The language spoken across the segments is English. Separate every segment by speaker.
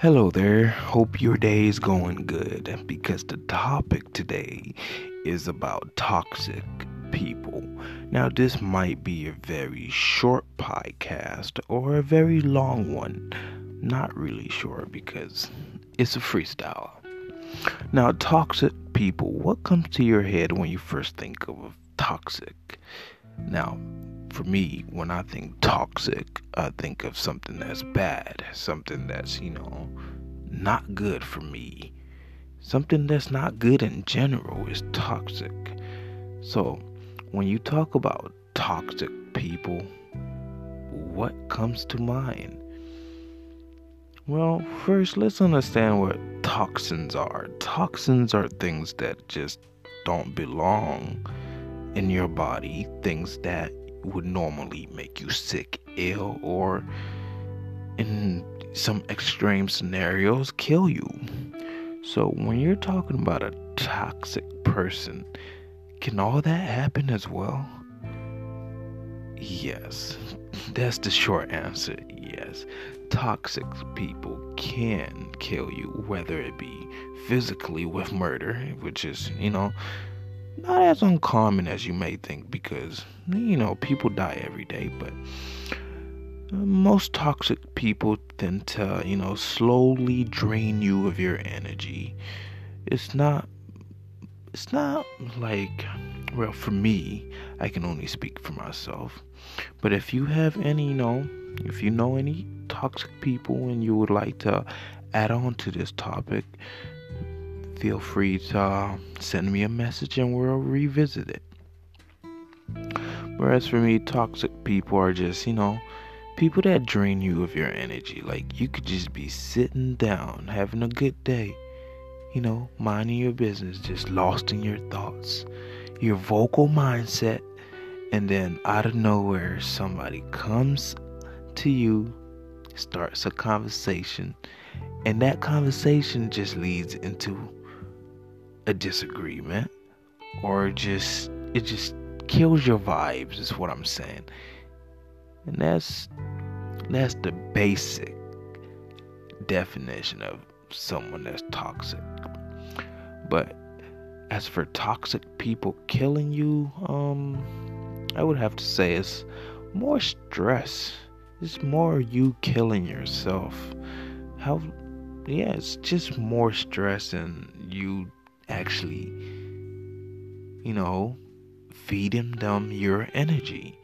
Speaker 1: Hello there. Hope your day is going good because the topic today is about toxic people. Now, this might be a very short podcast or a very long one. Not really sure because it's a freestyle. Now, toxic people, what comes to your head when you first think of toxic? Now, for me, when I think toxic, I think of something that's bad, something that's, you know, not good for me. Something that's not good in general is toxic. So, when you talk about toxic people, what comes to mind? Well, first, let's understand what toxins are. Toxins are things that just don't belong in your body, things that would normally make you sick, ill, or in some extreme scenarios, kill you. So, when you're talking about a toxic person, can all that happen as well? Yes, that's the short answer. Yes, toxic people can kill you, whether it be physically with murder, which is, you know, not as uncommon as you may think because you know people die every day but uh, most toxic people tend to you know slowly drain you of your energy. It's not it's not like well for me i can only speak for myself. But if you have any you know if you know any toxic people and you would like to add on to this topic feel free to uh, send me a message and we'll revisit it. Whereas for me, toxic people are just, you know, people that drain you of your energy. Like you could just be sitting down, having a good day, you know, minding your business, just lost in your thoughts, your vocal mindset, and then out of nowhere, somebody comes to you, starts a conversation, and that conversation just leads into a disagreement or just it just kills your vibes is what I'm saying. And that's that's the basic definition of someone that's toxic. But as for toxic people killing you, um I would have to say it's more stress. It's more you killing yourself. How yeah, it's just more stress and you actually, you know, feeding them your energy.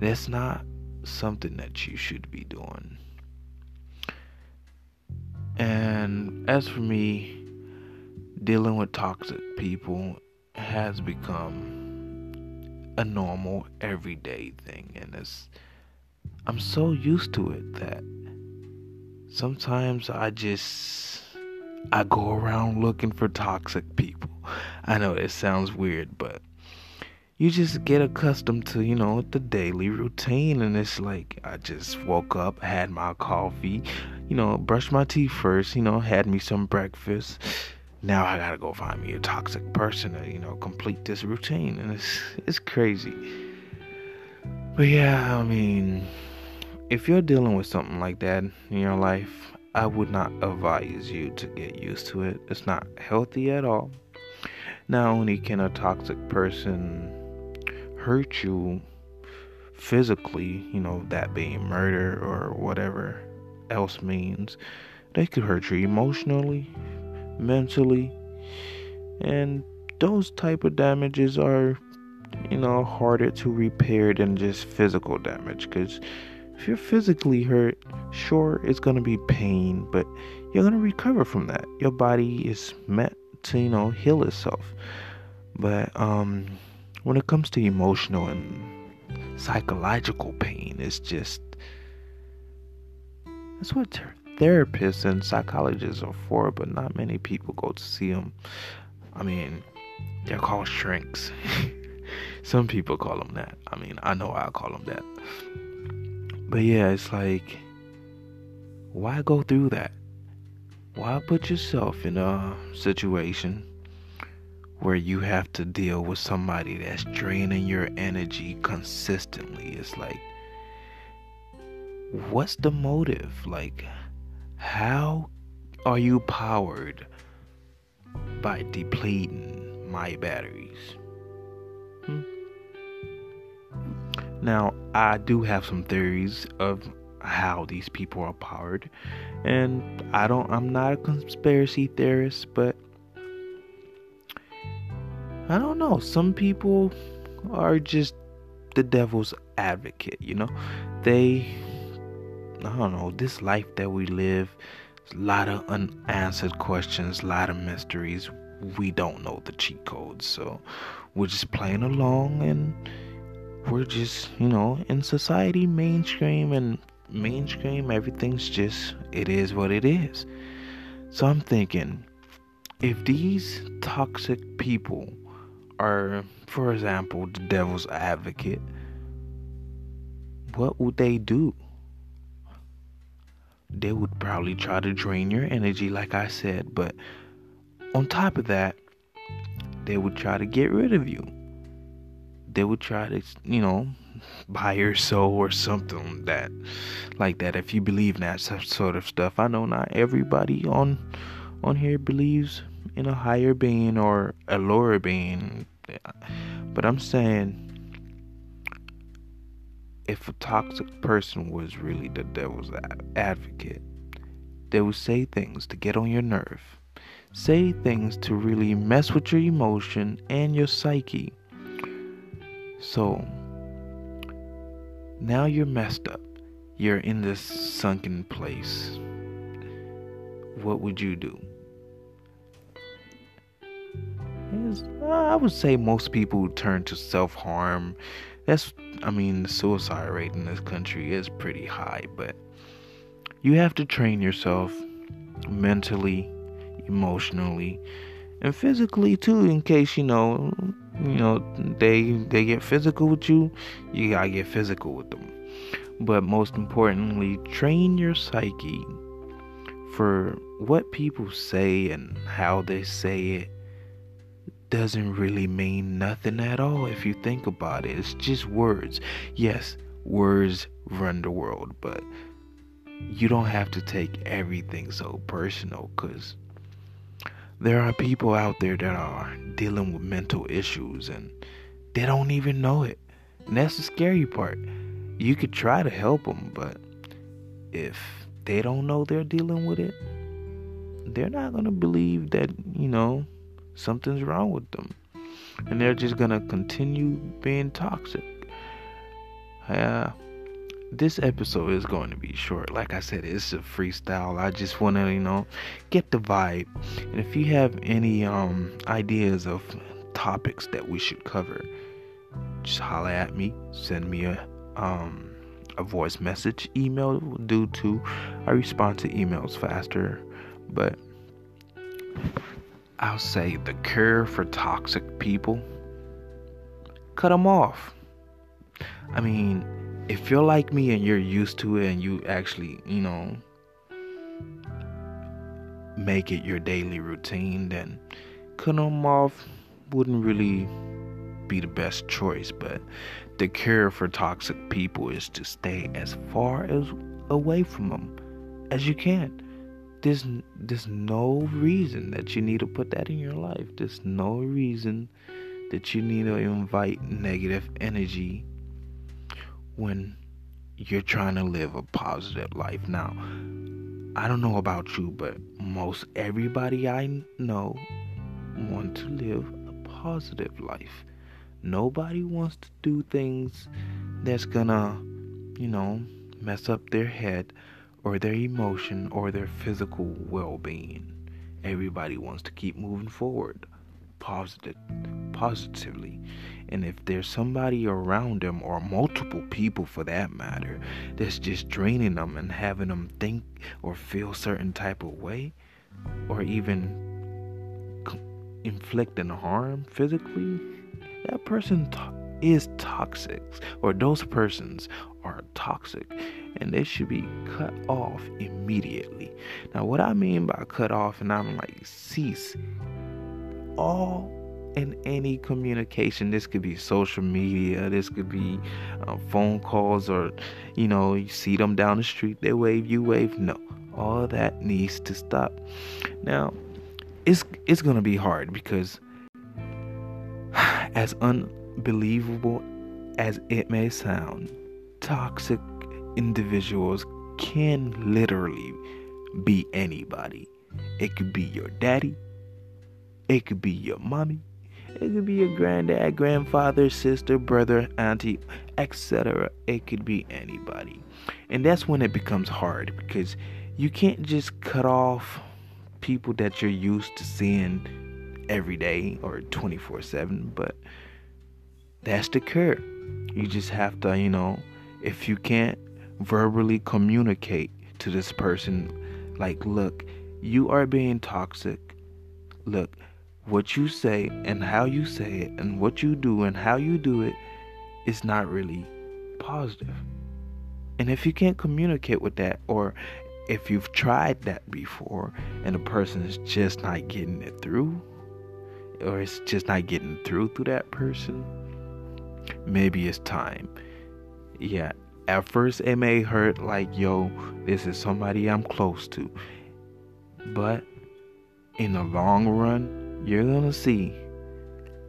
Speaker 1: That's not something that you should be doing. And as for me, dealing with toxic people has become a normal everyday thing and it's I'm so used to it that sometimes I just I go around looking for toxic people. I know it sounds weird, but you just get accustomed to, you know, the daily routine. And it's like, I just woke up, had my coffee, you know, brushed my teeth first, you know, had me some breakfast. Now I gotta go find me a toxic person to, you know, complete this routine. And it's, it's crazy. But yeah, I mean, if you're dealing with something like that in your life, I would not advise you to get used to it. It's not healthy at all. Not only can a toxic person hurt you physically, you know, that being murder or whatever else means, they could hurt you emotionally, mentally, and those type of damages are you know harder to repair than just physical damage because if you're physically hurt, sure, it's going to be pain, but you're going to recover from that. Your body is meant to, you know, heal itself. But um, when it comes to emotional and psychological pain, it's just that's what ter- therapists and psychologists are for, but not many people go to see them. I mean, they're called shrinks. Some people call them that. I mean, I know I call them that. But yeah, it's like, why go through that? Why put yourself in a situation where you have to deal with somebody that's draining your energy consistently? It's like, what's the motive? Like, how are you powered by depleting my batteries? Hmm? Now, I do have some theories of how these people are powered, and I don't, I'm not a conspiracy theorist, but I don't know. Some people are just the devil's advocate, you know? They, I don't know, this life that we live, a lot of unanswered questions, a lot of mysteries. We don't know the cheat codes, so we're just playing along and we're just, you know, in society, mainstream and mainstream, everything's just, it is what it is. So I'm thinking, if these toxic people are, for example, the devil's advocate, what would they do? They would probably try to drain your energy, like I said, but on top of that, they would try to get rid of you. They would try to, you know, buy your soul or something that, like that. If you believe in that sort of stuff, I know not everybody on on here believes in a higher being or a lower being. But I'm saying if a toxic person was really the devil's advocate, they would say things to get on your nerve, say things to really mess with your emotion and your psyche. So now you're messed up. You're in this sunken place. What would you do? I would say most people turn to self harm. That's, I mean, the suicide rate in this country is pretty high, but you have to train yourself mentally, emotionally, and physically too. In case you know, you know, they they get physical with you, you gotta get physical with them. But most importantly, train your psyche for what people say and how they say it doesn't really mean nothing at all if you think about it. It's just words. Yes, words run the world, but you don't have to take everything so personal because there are people out there that are dealing with mental issues and they don't even know it. And that's the scary part. You could try to help them, but if they don't know they're dealing with it, they're not going to believe that, you know, something's wrong with them. And they're just gonna continue being toxic. Yeah. This episode is going to be short. Like I said, it's a freestyle. I just want to, you know, get the vibe. And if you have any um ideas of topics that we should cover, just holler at me. Send me a um a voice message. Email will do to I respond to emails faster, but I'll say the cure for toxic people cut them off. I mean, if you're like me and you're used to it and you actually, you know, make it your daily routine, then cut them off wouldn't really be the best choice. But the cure for toxic people is to stay as far as away from them as you can there's there's no reason that you need to put that in your life. There's no reason that you need to invite negative energy when you're trying to live a positive life. Now, I don't know about you, but most everybody I know want to live a positive life. Nobody wants to do things that's gonna, you know, mess up their head or their emotion or their physical well being. Everybody wants to keep moving forward positive, positively. And if there's somebody around them, or multiple people for that matter, that's just draining them and having them think or feel certain type of way, or even inflicting harm physically, that person is toxic, or those persons are toxic and they should be cut off immediately. Now, what I mean by cut off, and I'm like, cease all and any communication. This could be social media, this could be uh, phone calls, or you know, you see them down the street, they wave, you wave. No, All that needs to stop. Now, it's it's gonna be hard because as unbelievable as it may sound, toxic individuals can literally be anybody. It could be your daddy, it could be your mommy, it could be your granddad, grandfather, sister, brother, auntie, etc. It could be anybody. And that's when it becomes hard because you can't just cut off people that you're used to seeing every day or 24 7, but that's the cure. You just have to, you know, if you can't verbally communicate to this person, like, look, you are being toxic. Look, what you say and how you say it and what you do and how you do it is not really positive. And if you can't communicate with that, or if you've tried that before and the person is just not getting it through, or it's just not getting through to that person, maybe it's time. Yeah, at first it may hurt like, yo, this is somebody I'm close to. But in the long run, you're gonna see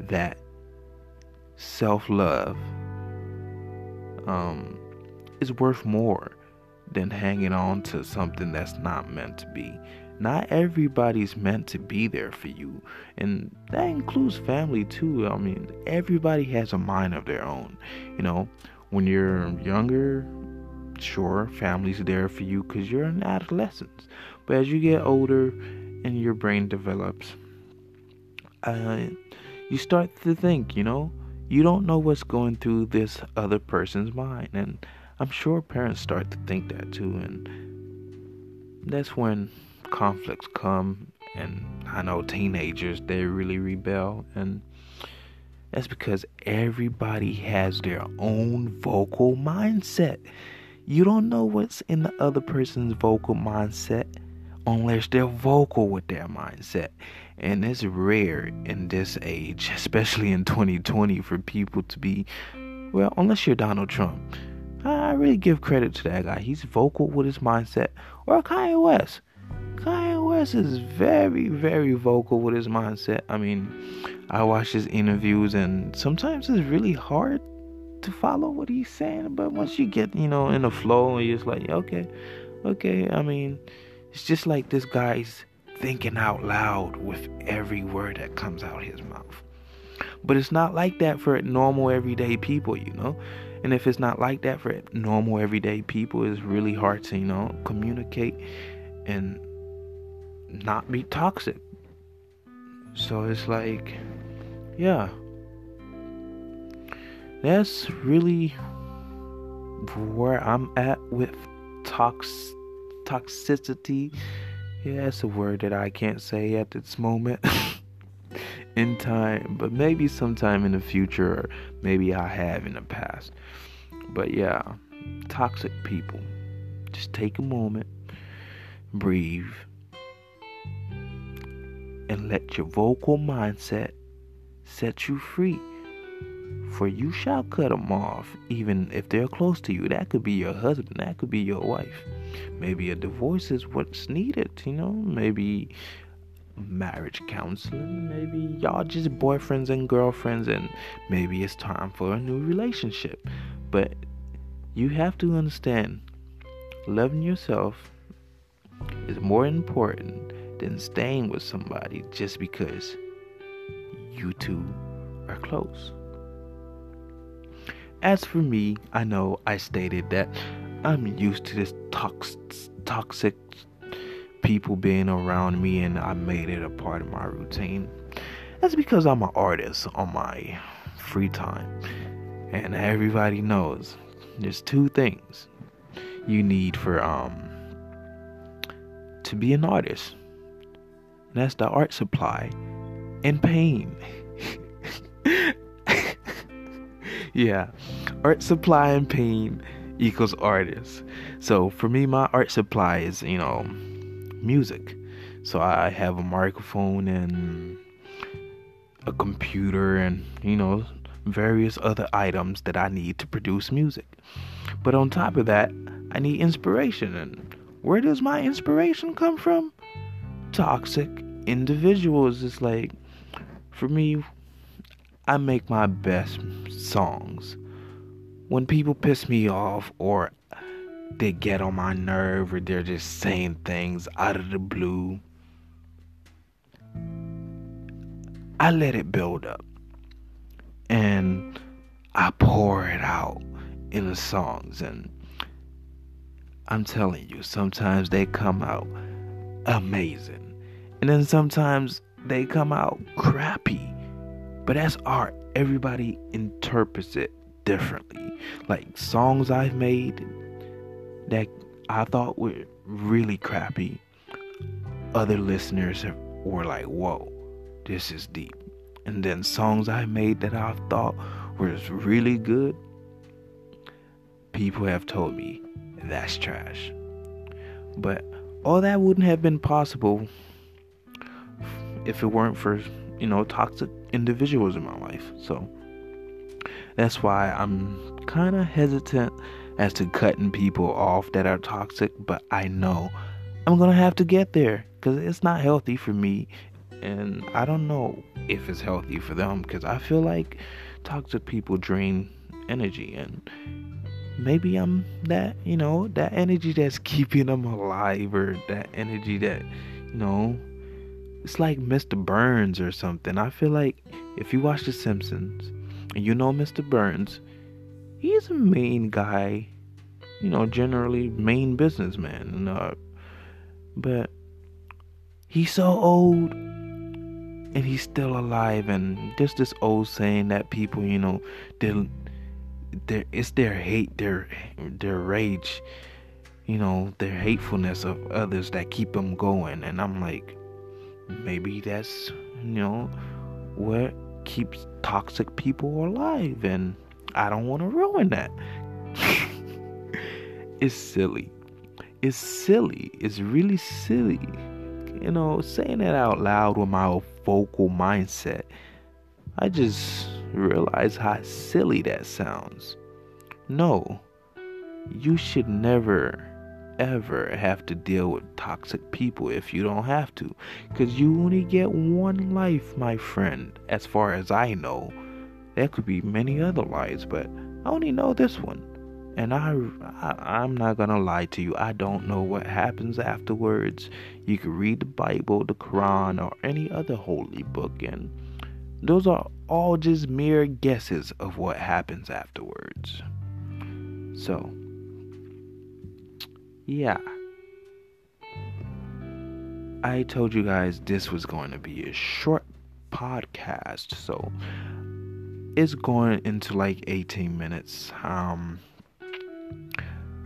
Speaker 1: that self love um, is worth more than hanging on to something that's not meant to be. Not everybody's meant to be there for you, and that includes family too. I mean, everybody has a mind of their own. You know, when you're younger, sure, family's there for you because you're an adolescent. But as you get older and your brain develops, uh, you start to think, you know, you don't know what's going through this other person's mind. And I'm sure parents start to think that too. And that's when conflicts come. And I know teenagers, they really rebel. And that's because everybody has their own vocal mindset. You don't know what's in the other person's vocal mindset unless they're vocal with their mindset. And it's rare in this age, especially in 2020, for people to be, well, unless you're Donald Trump. I really give credit to that guy. He's vocal with his mindset. Or Kanye West. Kanye West is very, very vocal with his mindset. I mean, I watch his interviews, and sometimes it's really hard to follow what he's saying. But once you get, you know, in the flow, and you're just like, okay, okay. I mean, it's just like this guy's thinking out loud with every word that comes out his mouth. But it's not like that for normal everyday people, you know? And if it's not like that for normal everyday people, it's really hard to, you know, communicate and not be toxic. So it's like, yeah. That's really where I'm at with tox toxicity yeah, that's a word that I can't say at this moment in time, but maybe sometime in the future, or maybe I have in the past. But yeah, toxic people. Just take a moment, breathe, and let your vocal mindset set you free. For you shall cut them off, even if they're close to you. That could be your husband, that could be your wife. Maybe a divorce is what's needed, you know? Maybe marriage counseling. Maybe y'all just boyfriends and girlfriends, and maybe it's time for a new relationship. But you have to understand loving yourself is more important than staying with somebody just because you two are close. As for me, I know I stated that I'm used to this tox- toxic people being around me and I made it a part of my routine. That's because I'm an artist on my free time. And everybody knows there's two things you need for um to be an artist. And that's the art supply and pain. yeah. Art supply and pain equals artist. So for me, my art supply is, you know, music. So I have a microphone and a computer and, you know, various other items that I need to produce music. But on top of that, I need inspiration. And where does my inspiration come from? Toxic individuals. It's like, for me, I make my best songs. When people piss me off or they get on my nerve or they're just saying things out of the blue, I let it build up. And I pour it out in the songs and I'm telling you, sometimes they come out amazing. And then sometimes they come out crappy. But that's art. Everybody interprets it differently. Like songs I've made that I thought were really crappy, other listeners were like, whoa, this is deep. And then songs I made that I thought was really good, people have told me that's trash. But all that wouldn't have been possible if it weren't for, you know, toxic individuals in my life. So that's why I'm kind of hesitant as to cutting people off that are toxic, but I know I'm going to have to get there because it's not healthy for me. And I don't know if it's healthy for them because I feel like toxic people drain energy and maybe I'm that, you know, that energy that's keeping them alive or that energy that, you know, it's like Mr. Burns or something. I feel like if you watch The Simpsons you know Mr. Burns, he's a main guy, you know, generally main businessman. Uh, but he's so old and he's still alive. And there's this old saying that people, you know, they their it's their hate, their their rage, you know, their hatefulness of others that keep them going. And I'm like, maybe that's you know what keeps toxic people alive, and I don't want to ruin that. it's silly. It's silly. It's really silly. You know, saying that out loud with my vocal mindset, I just realize how silly that sounds. No, you should never, ever have to deal with toxic people if you don't have to. Because you only get one life, my friend, as far as I know. There could be many other lives, but I only know this one. And I, I I'm not gonna lie to you. I don't know what happens afterwards. You can read the Bible, the Quran, or any other holy book, and those are all just mere guesses of what happens afterwards. So, yeah. I told you guys this was going to be a short podcast, so it's going into like 18 minutes. Um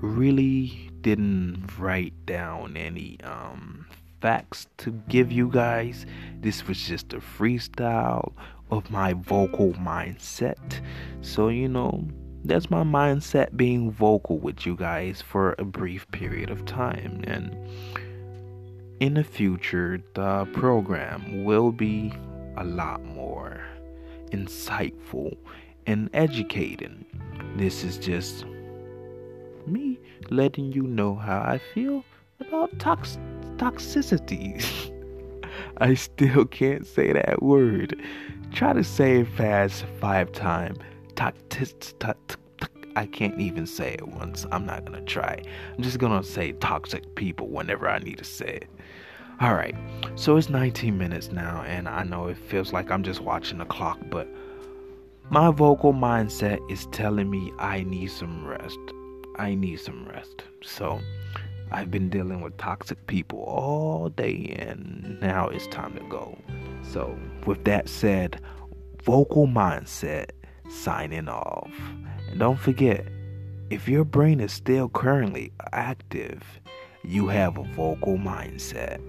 Speaker 1: really didn't write down any um facts to give you guys. This was just a freestyle of my vocal mindset. So, you know, that's my mindset being vocal with you guys for a brief period of time. And in the future, the program will be a lot more insightful and educating. This is just me letting you know how I feel about tox- toxicity. I still can't say that word. Try to say it fast five times. I can't even say it once. I'm not gonna try. I'm just gonna say toxic people whenever I need to say it. Alright, so it's 19 minutes now, and I know it feels like I'm just watching the clock, but my vocal mindset is telling me I need some rest. I need some rest. So I've been dealing with toxic people all day, and now it's time to go. So, with that said, vocal mindset signing off. And don't forget, if your brain is still currently active, you have a vocal mindset.